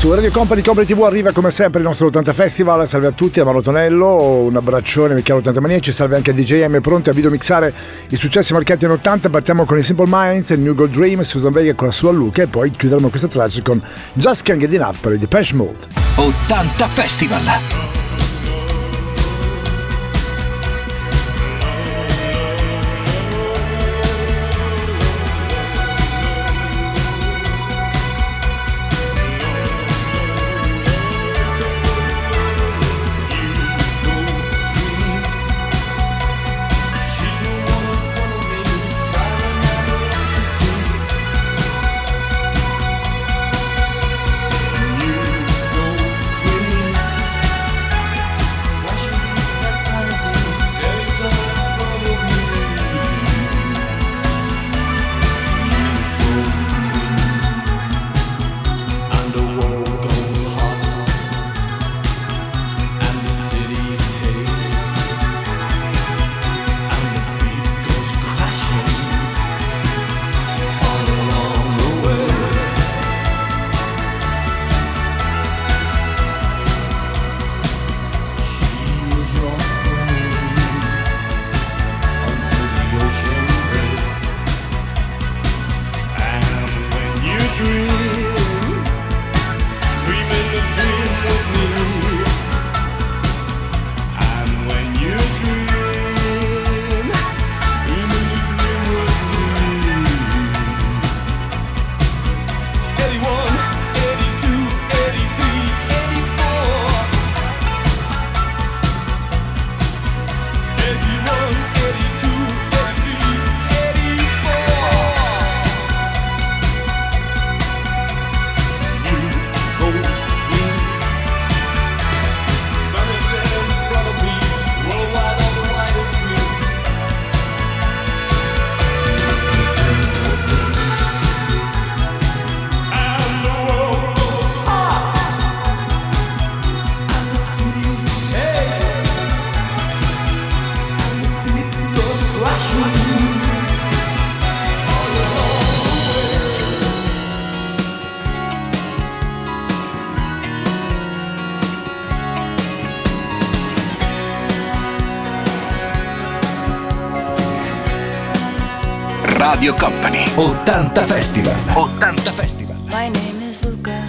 Su Radio Company Company TV arriva come sempre il nostro 80 Festival. Salve a tutti, a Mauro Tonello, un abbraccione, mi chiamo 80 Maniaci, salve anche a DJM pronti a videomixare i successi marcati in 80. Partiamo con i Simple Minds, il New Gold Dream, Susan Vega con la sua Luca e poi chiuderemo questa traccia con Just Can't Get Enough per il Depeche Mode. 80 Festival. Radio Company. 80 Festival. 80 Festival. My name is Luka.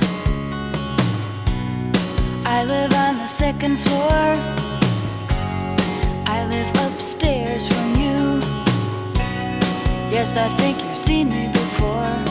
I live on the second floor. I live upstairs from you. Yes, I think you've seen me before.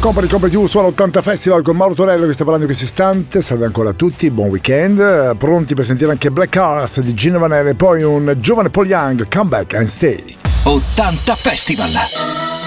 Company, Company TV suono 80 Festival con Mauro Torello che sta parlando in questo istante. Salve ancora a tutti, buon weekend. Pronti per sentire anche Black Hearts di Gino Vanelli e poi un giovane Paul Young, Come Back and Stay. 80 Festival.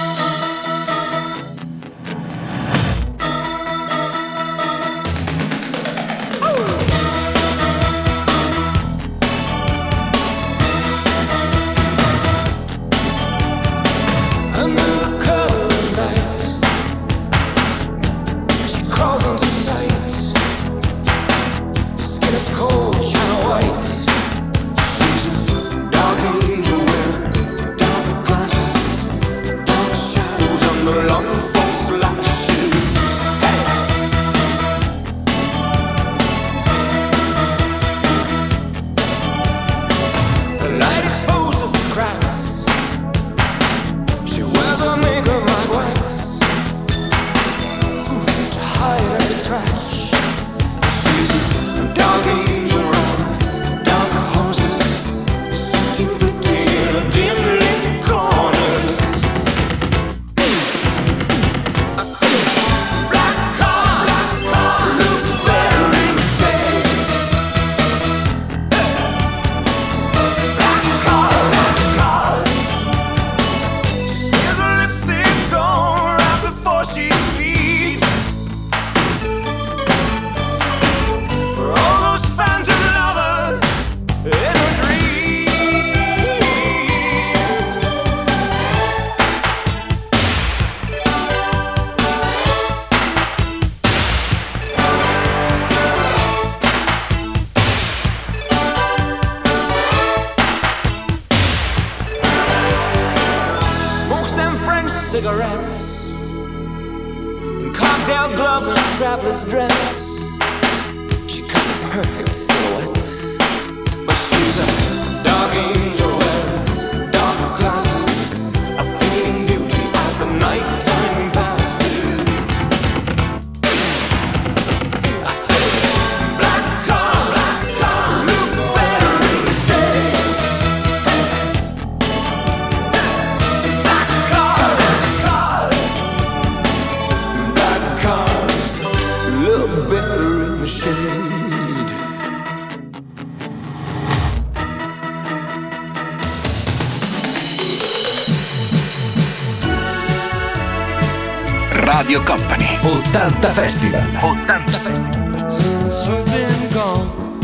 80 Festival. 80 Festival. Since you've been gone,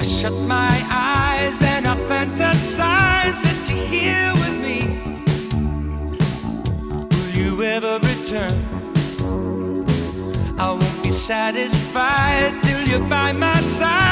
I shut my eyes and I fantasize that you're here with me. Will you ever return? I won't be satisfied till you're by my side.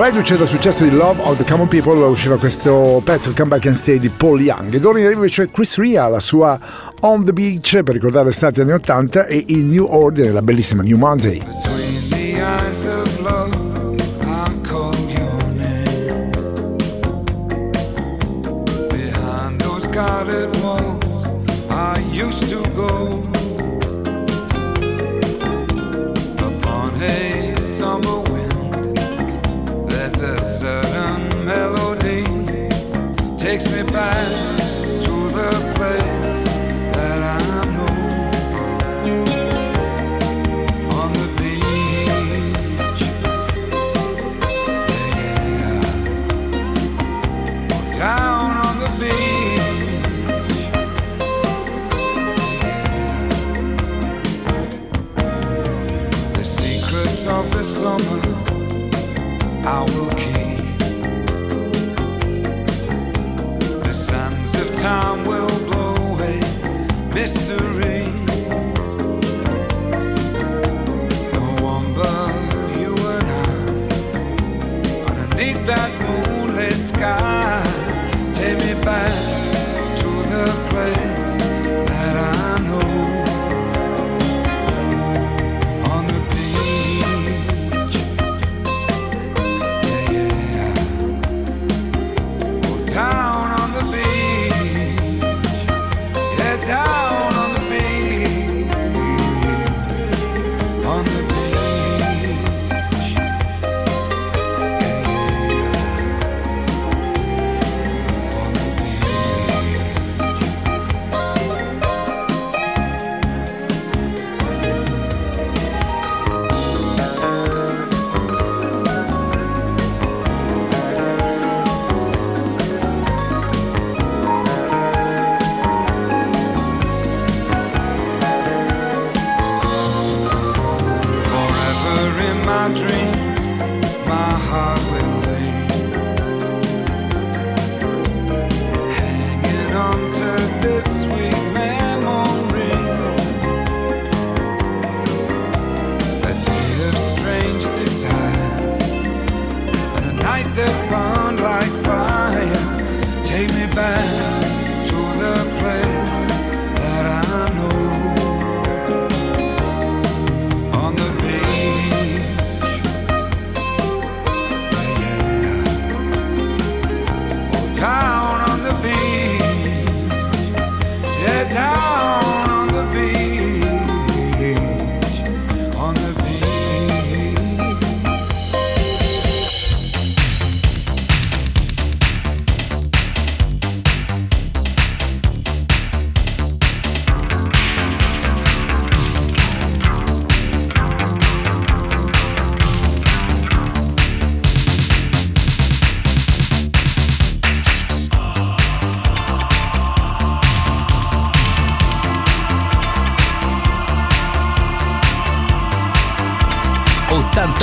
Reduce dal successo di Love of the Common People usciva questo pezzo, Come Back and stay di Paul Young. e ora in arrivo invece Chris Ria, la sua On the Beach per ricordare l'estate anni 80 e il New Order, la bellissima New Monday. goodbye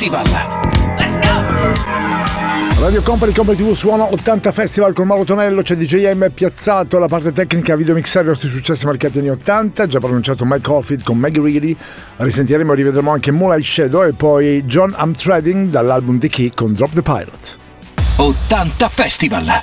Festival. Let's go! Radio Company Company TV suona 80 Festival con Mauro Tonello, c'è DJM piazzato, la parte tecnica, video mixer, i nostri successi marcati anni 80, già pronunciato Mike Hoffit con Maggie Reilly, risentiremo e rivedremo anche Moonlight Shadow e poi John I'm Trading dall'album di Key con Drop the Pilot. 80 Festival!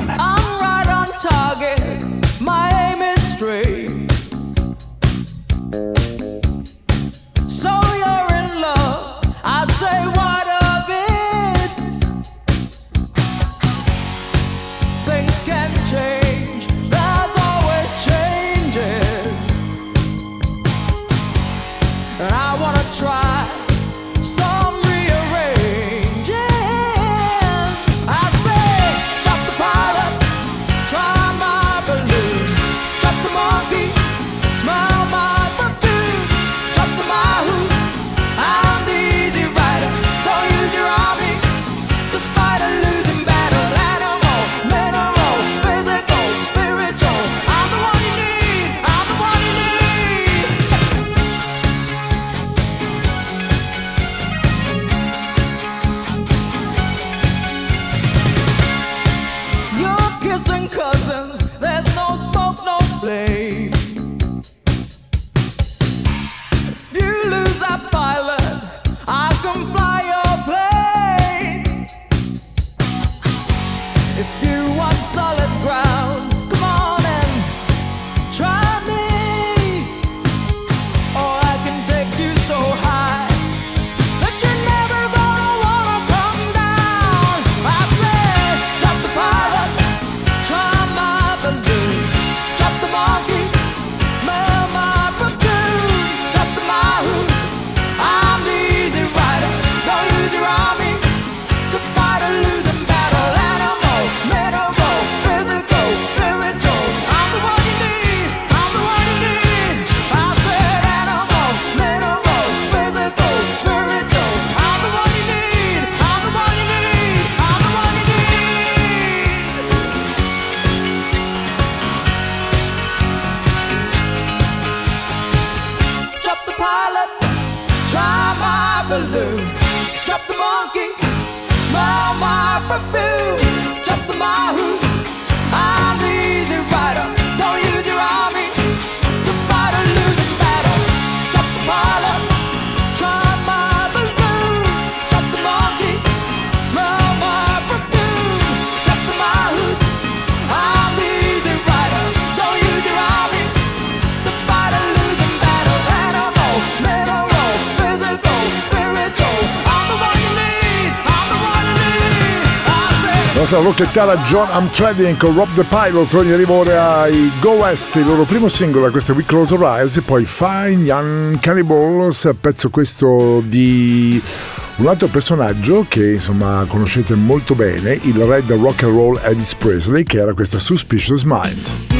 Tettara John Amtrevian con Rob the Pilot ogni rigore ai Go West il loro primo singolo questo è We Close Our Eyes e poi Fine Young Cannibals pezzo questo di un altro personaggio che insomma conoscete molto bene il re del rock and roll Elvis Presley che era questa Suspicious Mind.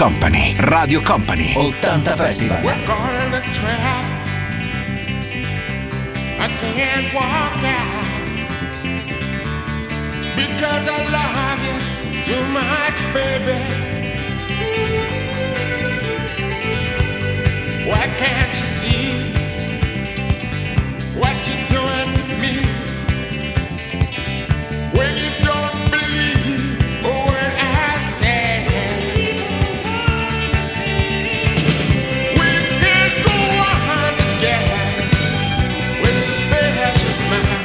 Company, Radio Company, 80 Festival. We're gonna. I can't walk out. Because I love you too much, baby. Why can't you see what you're doing to me? When you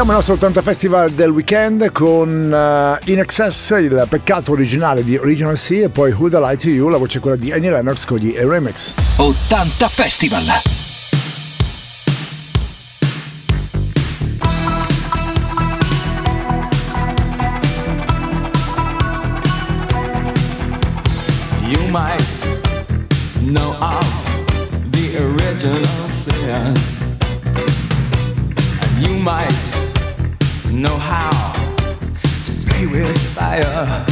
Chiudiamo il nostro 80 Festival del weekend con uh, In Excess, il peccato originale di Original C e poi Who the Light to You, la voce quella di Annie Lennox con gli A Remix. 80 Festival! know how to play with fire.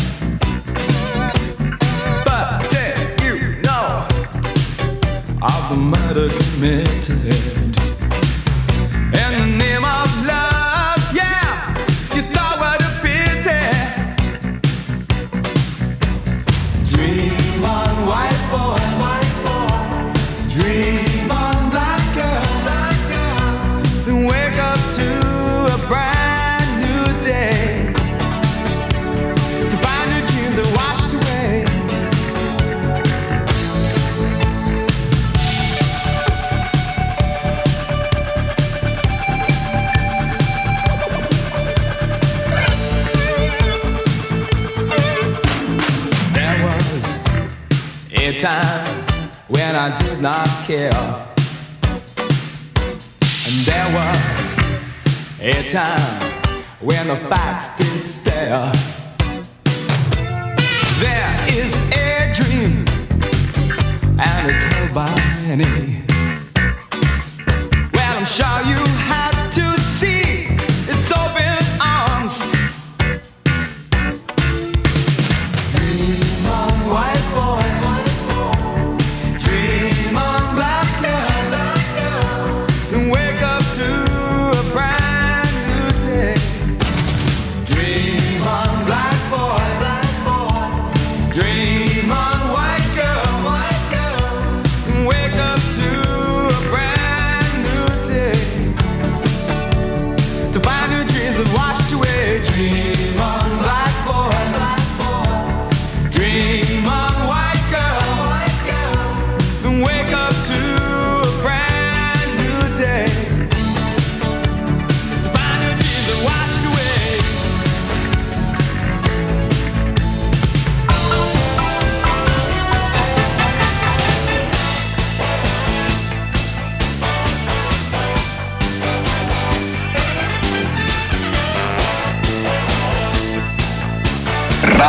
But did you know of the murder committed in the name of love? Yeah, you thought what a pity. Dream on, white boy, white boy, dream. I did not care. And there was a time when the facts didn't stare. There is a dream, and it's held by many. Well, I'm sure you have.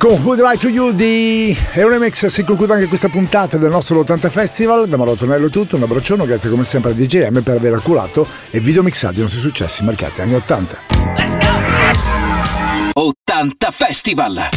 con Good Like to You di Euromix si conclude anche questa puntata del nostro 80 Festival. Da Marotonello è tutto, un abbraccione, grazie come sempre a DJM per aver accurato e videomixato i nostri successi marcati anni 80. Let's go! 80 Festival!